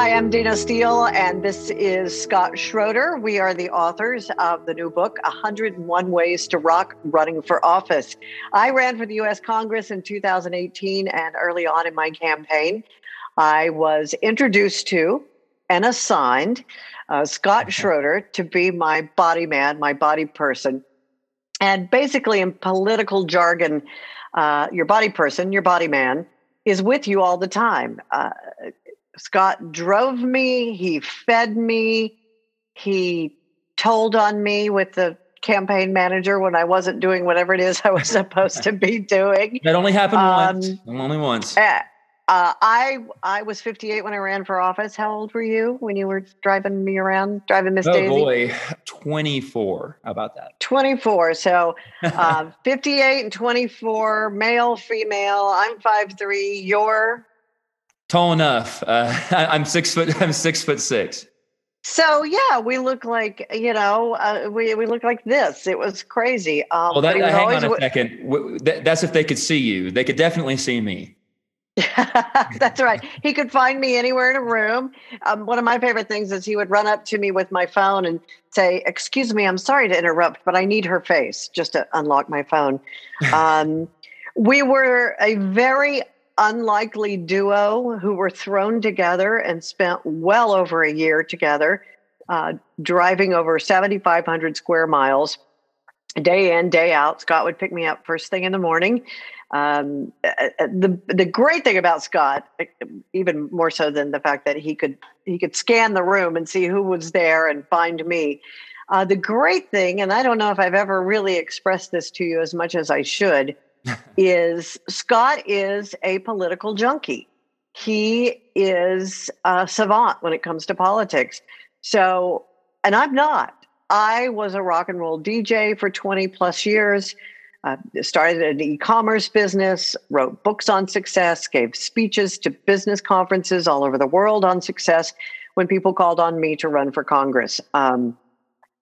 Hi, I'm Dayna Steele, and this is Scott Schroeder. We are the authors of the new book, 101 Ways to Rock Running for Office. I ran for the U.S. Congress in 2018, and early on in my campaign, I was introduced to and assigned uh, Scott Schroeder to be my body man, my body person. And basically, in political jargon, uh, your body person, your body man, is with you all the time. Uh, Scott drove me, he fed me, he told on me with the campaign manager when I wasn't doing whatever it is I was supposed to be doing. That only happened um, once. Only once. Uh, uh, I I was 58 when I ran for office. How old were you when you were driving me around, driving Miss oh, Daisy? Oh boy, 24. How about that? 24. So uh, 58 and 24, male, female. I'm five three. You're tall enough. Uh, I'm six foot. I'm six foot six. So yeah, we look like you know uh, we we look like this. It was crazy. Um, well, that, hang on a w- second. That's if they could see you. They could definitely see me. That's right. He could find me anywhere in a room. Um, one of my favorite things is he would run up to me with my phone and say, "Excuse me, I'm sorry to interrupt, but I need her face just to unlock my phone." Um, we were a very unlikely duo who were thrown together and spent well over a year together, uh, driving over 7,500 square miles, day in, day out. Scott would pick me up first thing in the morning um, the the great thing about Scott, even more so than the fact that he could he could scan the room and see who was there and find me. Uh, the great thing, and I don't know if I've ever really expressed this to you as much as I should, is Scott is a political junkie. He is a savant when it comes to politics. So, and I'm not. I was a rock and roll DJ for 20 plus years uh, started an e-commerce business wrote books on success gave speeches to business conferences all over the world on success when people called on me to run for congress um,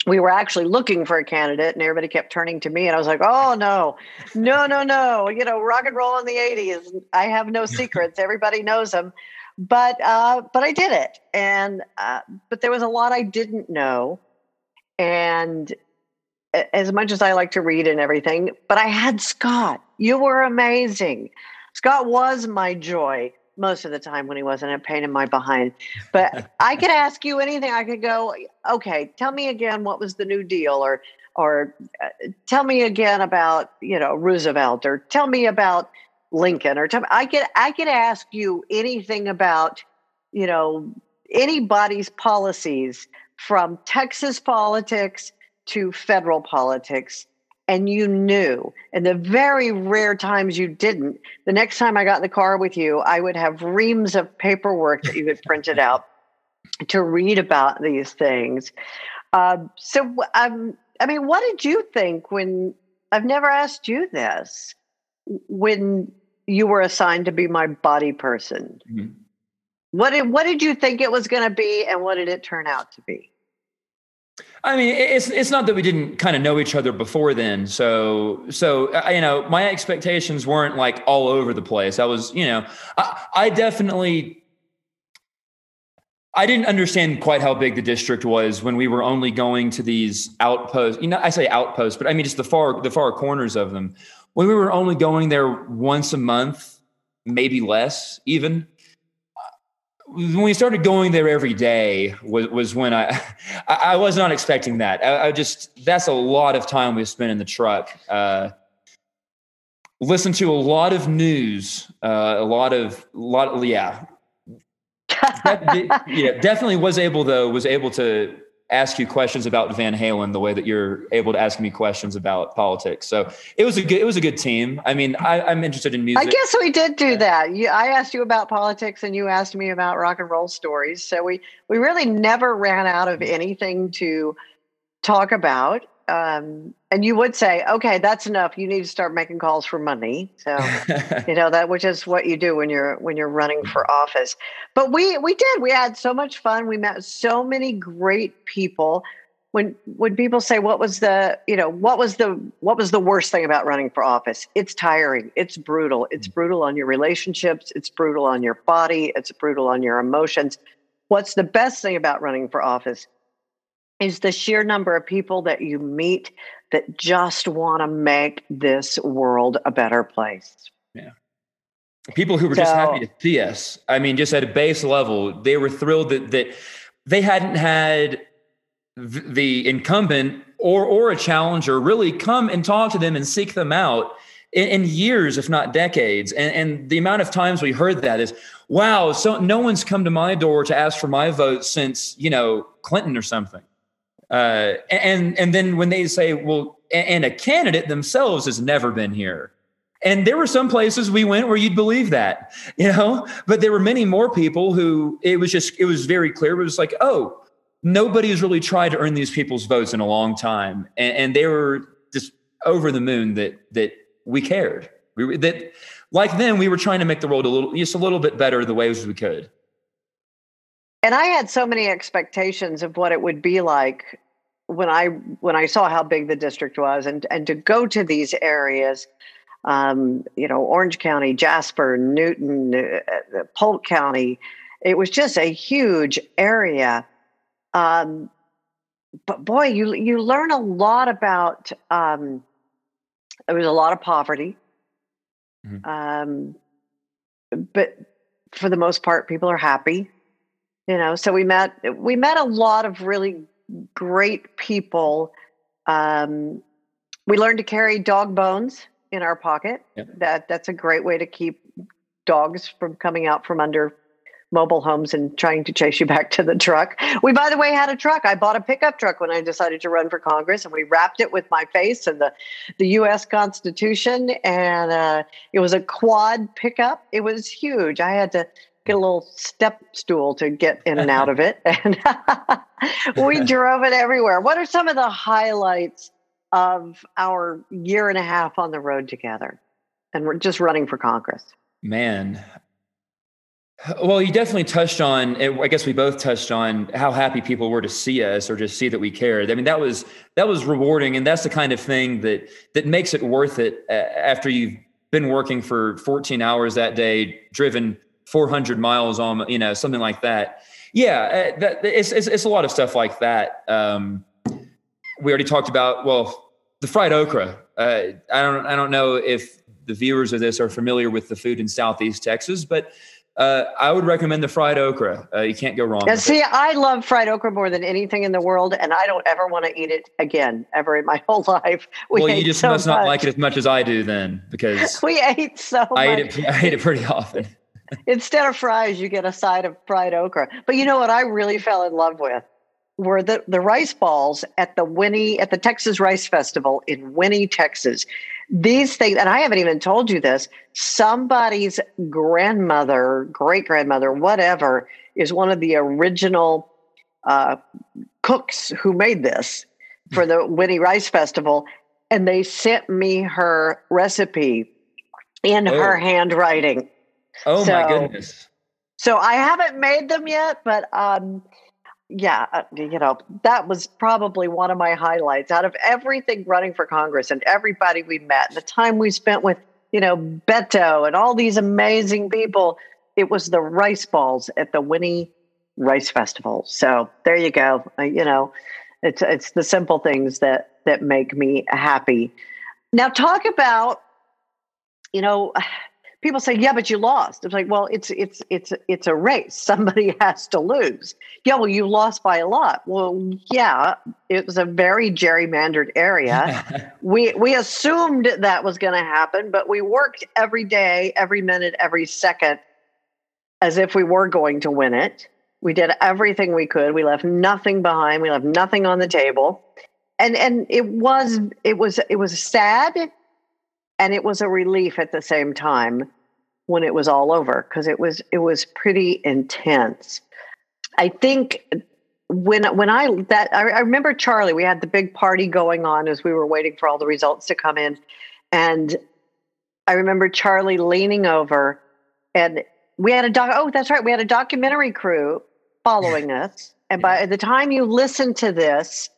we were actually looking for a candidate and everybody kept turning to me and i was like oh no no no no you know rock and roll in the 80s i have no secrets. Everybody knows them but uh, but i did it. And uh, but there was a lot i didn't know. And as much as I like to read and everything, but I had Scott. You were amazing. Scott was my joy most of the time when he wasn't a pain in my behind. But I could ask you anything. I could go, okay, tell me again what was the New Deal, or or uh, tell me again about you know Roosevelt, or tell me about Lincoln, or tell me, I could I could ask you anything about you know anybody's policies from Texas politics to federal politics and you knew and the very rare times you didn't the next time i got in the car with you i would have reams of paperwork that you had printed out to read about these things. Uh, so um, i mean what did you think when i've never asked you this when you were assigned to be my body person? Mm-hmm. what did what did you think it was going to be and what did it turn out to be I mean, it's it's not that we didn't kind of know each other before then. So so uh, you know, my expectations weren't like all over the place. I was, you know, I, I definitely I didn't understand quite how big the district was when we were only going to these outposts. You know, I say outposts, but I mean just the far the far corners of them. When we were only going there once a month, maybe less even when we started going there every day was, was when I, I was not expecting that. I, I, just, that's a lot of time we spent in the truck. Uh, listen to a lot of news, uh, a lot of, lot, yeah. that, yeah, definitely was able though, was able to ask you questions about Van Halen the way that you're able to ask me questions about politics. So it was a good it was a good team. I mean, I, am interested in music. I guess we did do that. You, I asked you about politics, and you asked me about rock and roll stories. So we we really never ran out of anything to talk about um, and you would say, okay, that's enough. You need to start making calls for money. So, you know that which is what you do when you're when you're running for office. But we we did. We had so much fun. We met so many great people. When when people say what was the you know what was the what was the worst thing about running for office? It's tiring. It's brutal. It's mm. brutal on your relationships. It's brutal on your body. It's brutal on your emotions. what's the best thing about running for office is the sheer number of people that you meet that just want to make this world a better place. Yeah. People who were so, just happy to see us. I mean, just at a base level, they were thrilled that that they hadn't had the incumbent or or a challenger really come and talk to them and seek them out in, in, years, if not decades. And, and the amount of times we heard that is, wow, so no one's come to my door to ask for my vote since you know Clinton or something. Uh, and and then when they say, well, and a candidate themselves has never been here. And there were some places we went where you'd believe that, you know, but there were many more people who it was just, it was very clear. It was like, oh, nobody has really tried to earn these people's votes in a long time. And, and they were just over the moon that, that we cared. We, that like then we were trying to make the world a little, just a little bit better the ways we could. And I had so many expectations of what it would be like when I when I saw how big the district was, and and to go to these areas, um, you know, Orange County, Jasper, Newton, uh, uh, Polk County, it was just a huge area. Um, but boy, you you learn a lot about. Um, there was a lot of poverty, mm-hmm. um, but for the most part, people are happy you know so we met we met a lot of really great people um, we learned to carry dog bones in our pocket that that's a great way to keep dogs from coming out from under mobile homes and trying to chase you back to the truck. We, by the way, had a truck. I bought a pickup truck when I decided to run for Congress, and we wrapped it with my face and the the U.S. Constitution, and uh, it was a quad pickup. It was huge. I had to a little step stool to get in and out of it. And we drove it everywhere. What are some of the highlights of our year and a half on the road together? And we're just running for Congress. Man. Well, you definitely touched on, I guess we both touched on how happy people were to see us or just see that we cared. I mean, that was, that was rewarding. And that's the kind of thing that, that makes it worth it after you've been working for 14 hours that day, driven 400 miles on, you know, something like that. Yeah, uh, that, it's, it's, it's, a lot of stuff like that. Um, we already talked about, well, the fried okra. Uh, I don't, I don't know if the viewers of this are familiar with the food in Southeast Texas, but uh, I would recommend the fried okra. Uh, you can't go wrong. And see, it. I love fried okra more than anything in the world, and I don't ever want to eat it again, ever in my whole life. We well, you just so must much. not like it as much as I do, then, because we ate so. I much. ate it. I ate it pretty often. Instead of fries, you get a side of fried okra. But you know what I really fell in love with were the, the rice balls at the Winnie at the Texas Rice Festival in Winnie, Texas. These things, and I haven't even told you this, somebody's grandmother, great grandmother, whatever, is one of the original uh, cooks who made this for the Winnie Rice Festival. And they sent me her recipe in oh. her handwriting. Oh so, my goodness. So I haven't made them yet, but um, yeah, uh, you know, that was probably one of my highlights out of everything running for Congress and everybody we met, the time we spent with, you know, Beto and all these amazing people. It was the rice balls at the Winnie Rice Festival. So there you go. Uh, you know, it's it's the simple things that that make me happy. Now talk about, you know, people say, "Yeah, but you lost." It's like, well, it's it's it's it's a race. Somebody has to lose. Yeah, well, you lost by a lot. Well, yeah, it was a very gerrymandered area. we we assumed that was going to happen, but we worked every day, every minute, every second, as if we were going to win it. We did everything we could. We left nothing behind. We left nothing on the table. And and it was it was it was sad and it was a relief at the same time when it was all over because it was it was pretty intense. I think when when i that I, I remember charlie we had the big party going on as we were waiting for all the results to come in. And i remember charlie leaning over and we had a doc oh that's right we had a documentary crew following us. And by the time you listen to this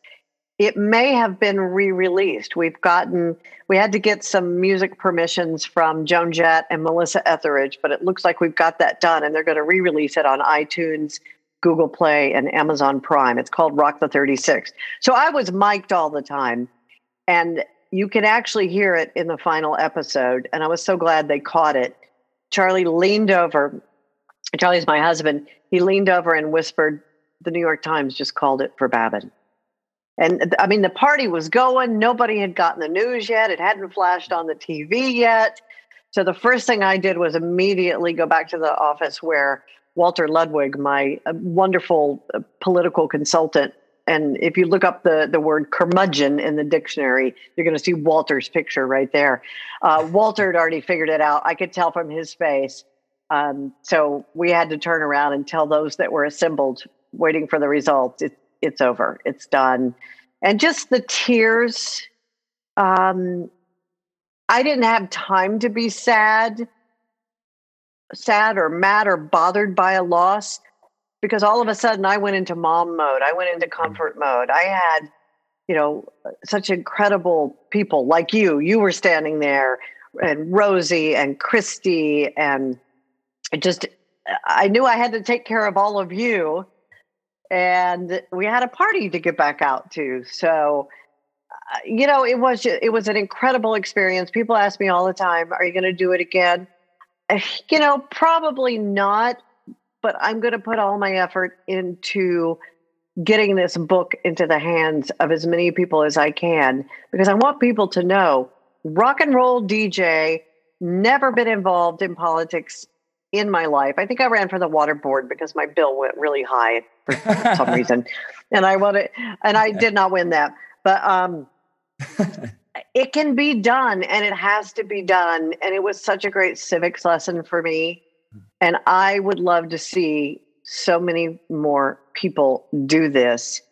it may have been re-released. We've gotten we had to get some music permissions from Joan Jett and Melissa Etheridge, but it looks like we've got that done and they're going to re-release it on iTunes Google Play and Amazon Prime. It's called Rock the 36. So I was mic'd all the time. And you can actually hear it in the final episode. And I was so glad they caught it. Charlie leaned over. Charlie's my husband. He leaned over and whispered, The New York Times just called it for Babin. And I mean, the party was going. Nobody had gotten the news yet. It hadn't flashed on the TV yet. So the first thing I did was immediately go back to the office where Walter Ludwig, my uh, wonderful uh, political consultant, and if you look up the, the word curmudgeon in the dictionary, you're going to see Walter's picture right there. Uh, Walter had already figured it out. I could tell from his face. Um, so we had to turn around and tell those that were assembled, waiting for the results, it's over, it's done. And just the tears. Um, I didn't have time to be sad, sad or mad or bothered by a loss because all of a sudden I went into mom mode. I went into mm. comfort mode. I had, you know, such incredible people like you. You were standing there, and Rosie and Christy, and just I knew I had to take care of all of you. And we had a party to get back out to. So, uh, you know, it was it was an incredible experience. People ask me all the time, "Are you going to do it again?" You know, probably not but I'm going to put all my effort into getting this book into the hands of as many people as I can because I want people to know rock and roll DJ, never been involved in politics in my life. I think I ran for the water board because my bill went really high for some reason. And I wanted and I did not win that. But um it can be done and it has to be done and it was such a great civics lesson for me and I would love to see so many more people do this.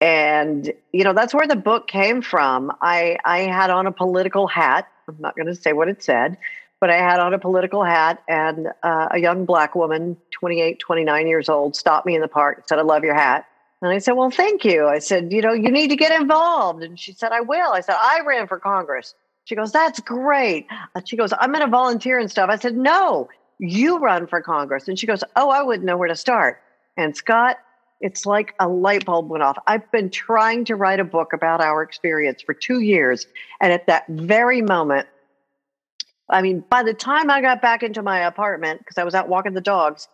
And you know, that's where the book came from. I I had on a political hat. I'm not going to say what it said, but I had on a political hat and uh, a young black woman, 28, 29 years old, stopped me in the park and said, "I love your hat." And I said, Well, thank you. I said, You know, you need to get involved. And she said, I will. I said, I ran for Congress. She goes, That's great. She goes, I'm going to volunteer and stuff. I said, No, you run for Congress. And she goes, Oh, I wouldn't know where to start. And Scott, it's like a light bulb went off. I've been trying to write a book about our experience for two years. And at that very moment, I mean, by the time I got back into my apartment, because I was out walking the dogs,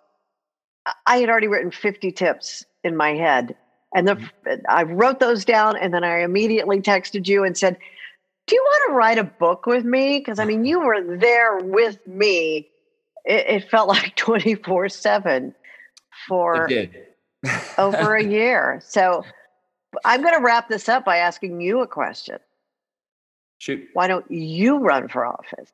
I had already written 50 tips in my head. And the, mm-hmm. I wrote those down and then I immediately texted you and said, Do you want to write a book with me? Because I mean, you were there with me it, it felt like 24 7 for over a year. So I'm going to wrap this up by asking you a question. Shoot. Why don't you run for office?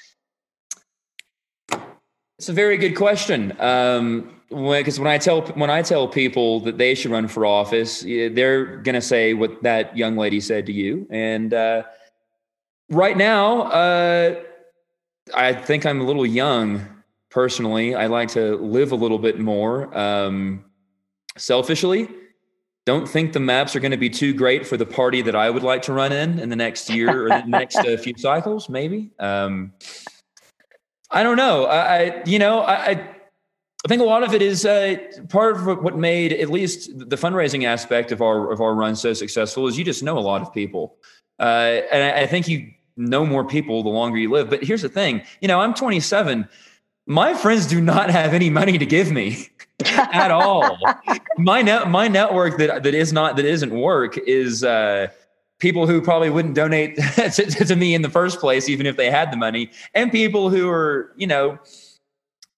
It's a very good question. Um, because when, when I tell when I tell people that they should run for office, they're going to say what that young lady said to you. And uh, right now, uh, I think I'm a little young personally. I like to live a little bit more um, selfishly. Don't think the maps are going to be too great for the party that I would like to run in in the next year or the next uh, few cycles, maybe. Um, I don't know. I, I you know, I, I think a lot of it is uh, part of what made at least the fundraising aspect of our of our run so successful is you just know a lot of people, uh, and I, I think you know more people the longer you live. But here's the thing, you know, I'm 27 my friends do not have any money to give me at all. my net, my network that that is not that isn't work is uh, people who probably wouldn't donate to, to, me in the first place, even if they had the money, and people who are you know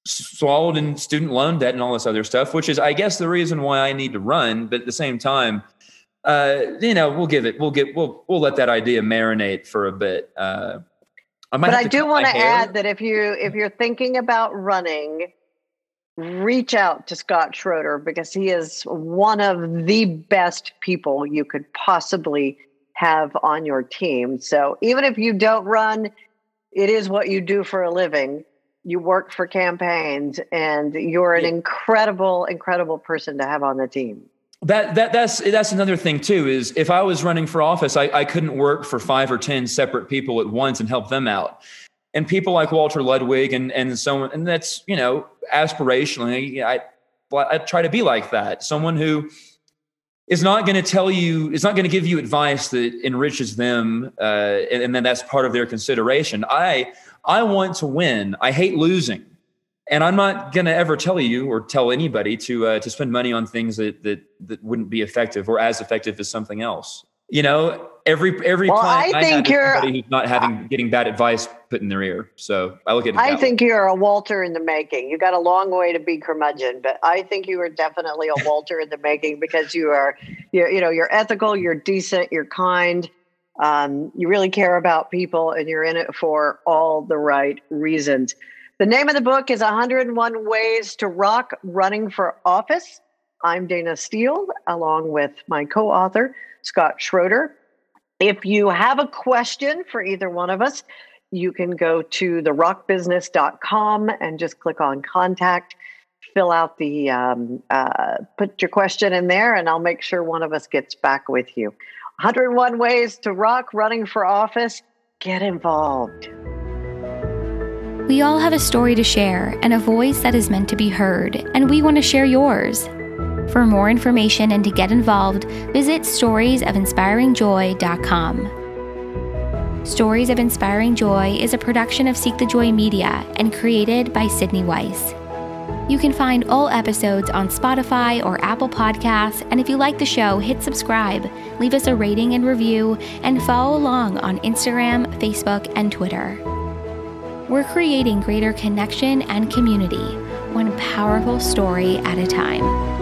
swallowed in student loan debt and all this other stuff. Which is, I guess, the reason why I need to run. But at the same time. Uh, you know, we'll give it. We'll get. We'll we'll let that idea marinate for a bit. Uh, I but I do want to add that if you if you're thinking about running, reach out to Scott Schroeder because he is one of the best people you could possibly have on your team. So even if you don't run, it is what you do for a living. You work for campaigns and you're an yeah. incredible, incredible person to have on the team that that that's that's another thing too is if i was running for office I, I couldn't work for five or ten separate people at once and help them out and people like walter ludwig and and so on and that's you know aspirationally i I try to be like that. Someone who is not going to tell you, is not going to give you advice that enriches them, uh, and, and then that's part of their consideration. I I want to win. I hate losing, and I'm not going to ever tell you or tell anybody to uh, to spend money on things that that that wouldn't be effective or as effective as something else. You know, every every well, client I think you're who's not having getting bad advice put in their ear. So I look at. I think way. you're a Walter in the making. You got a long way to be curmudgeon, but I think you are definitely a Walter in the making because you are, you you know, you're ethical, you're decent, you're kind, um, you really care about people, and you're in it for all the right reasons. The name of the book is 101 Ways to Rock Running for Office. I'm Dayna Steele, along with my co author, Scott Schroeder. If you have a question for either one of us, you can go to therockbusiness.com and just click on contact, fill out the, um, uh, put your question in there, and I'll make sure one of us gets back with you. 101 Ways to Rock Running for Office. Get involved. We all have a story to share and a voice that is meant to be heard, and we want to share yours. For more information and to get involved, visit storiesofinspiringjoy.com. Stories of Inspiring Joy is a production of Seek the Joy Media and created by Sydney Weiss. You can find all episodes on Spotify or Apple Podcasts, and if you like the show, hit subscribe, leave us a rating and review, and follow along on Instagram, Facebook, and Twitter. We're creating greater connection and community, one powerful story at a time.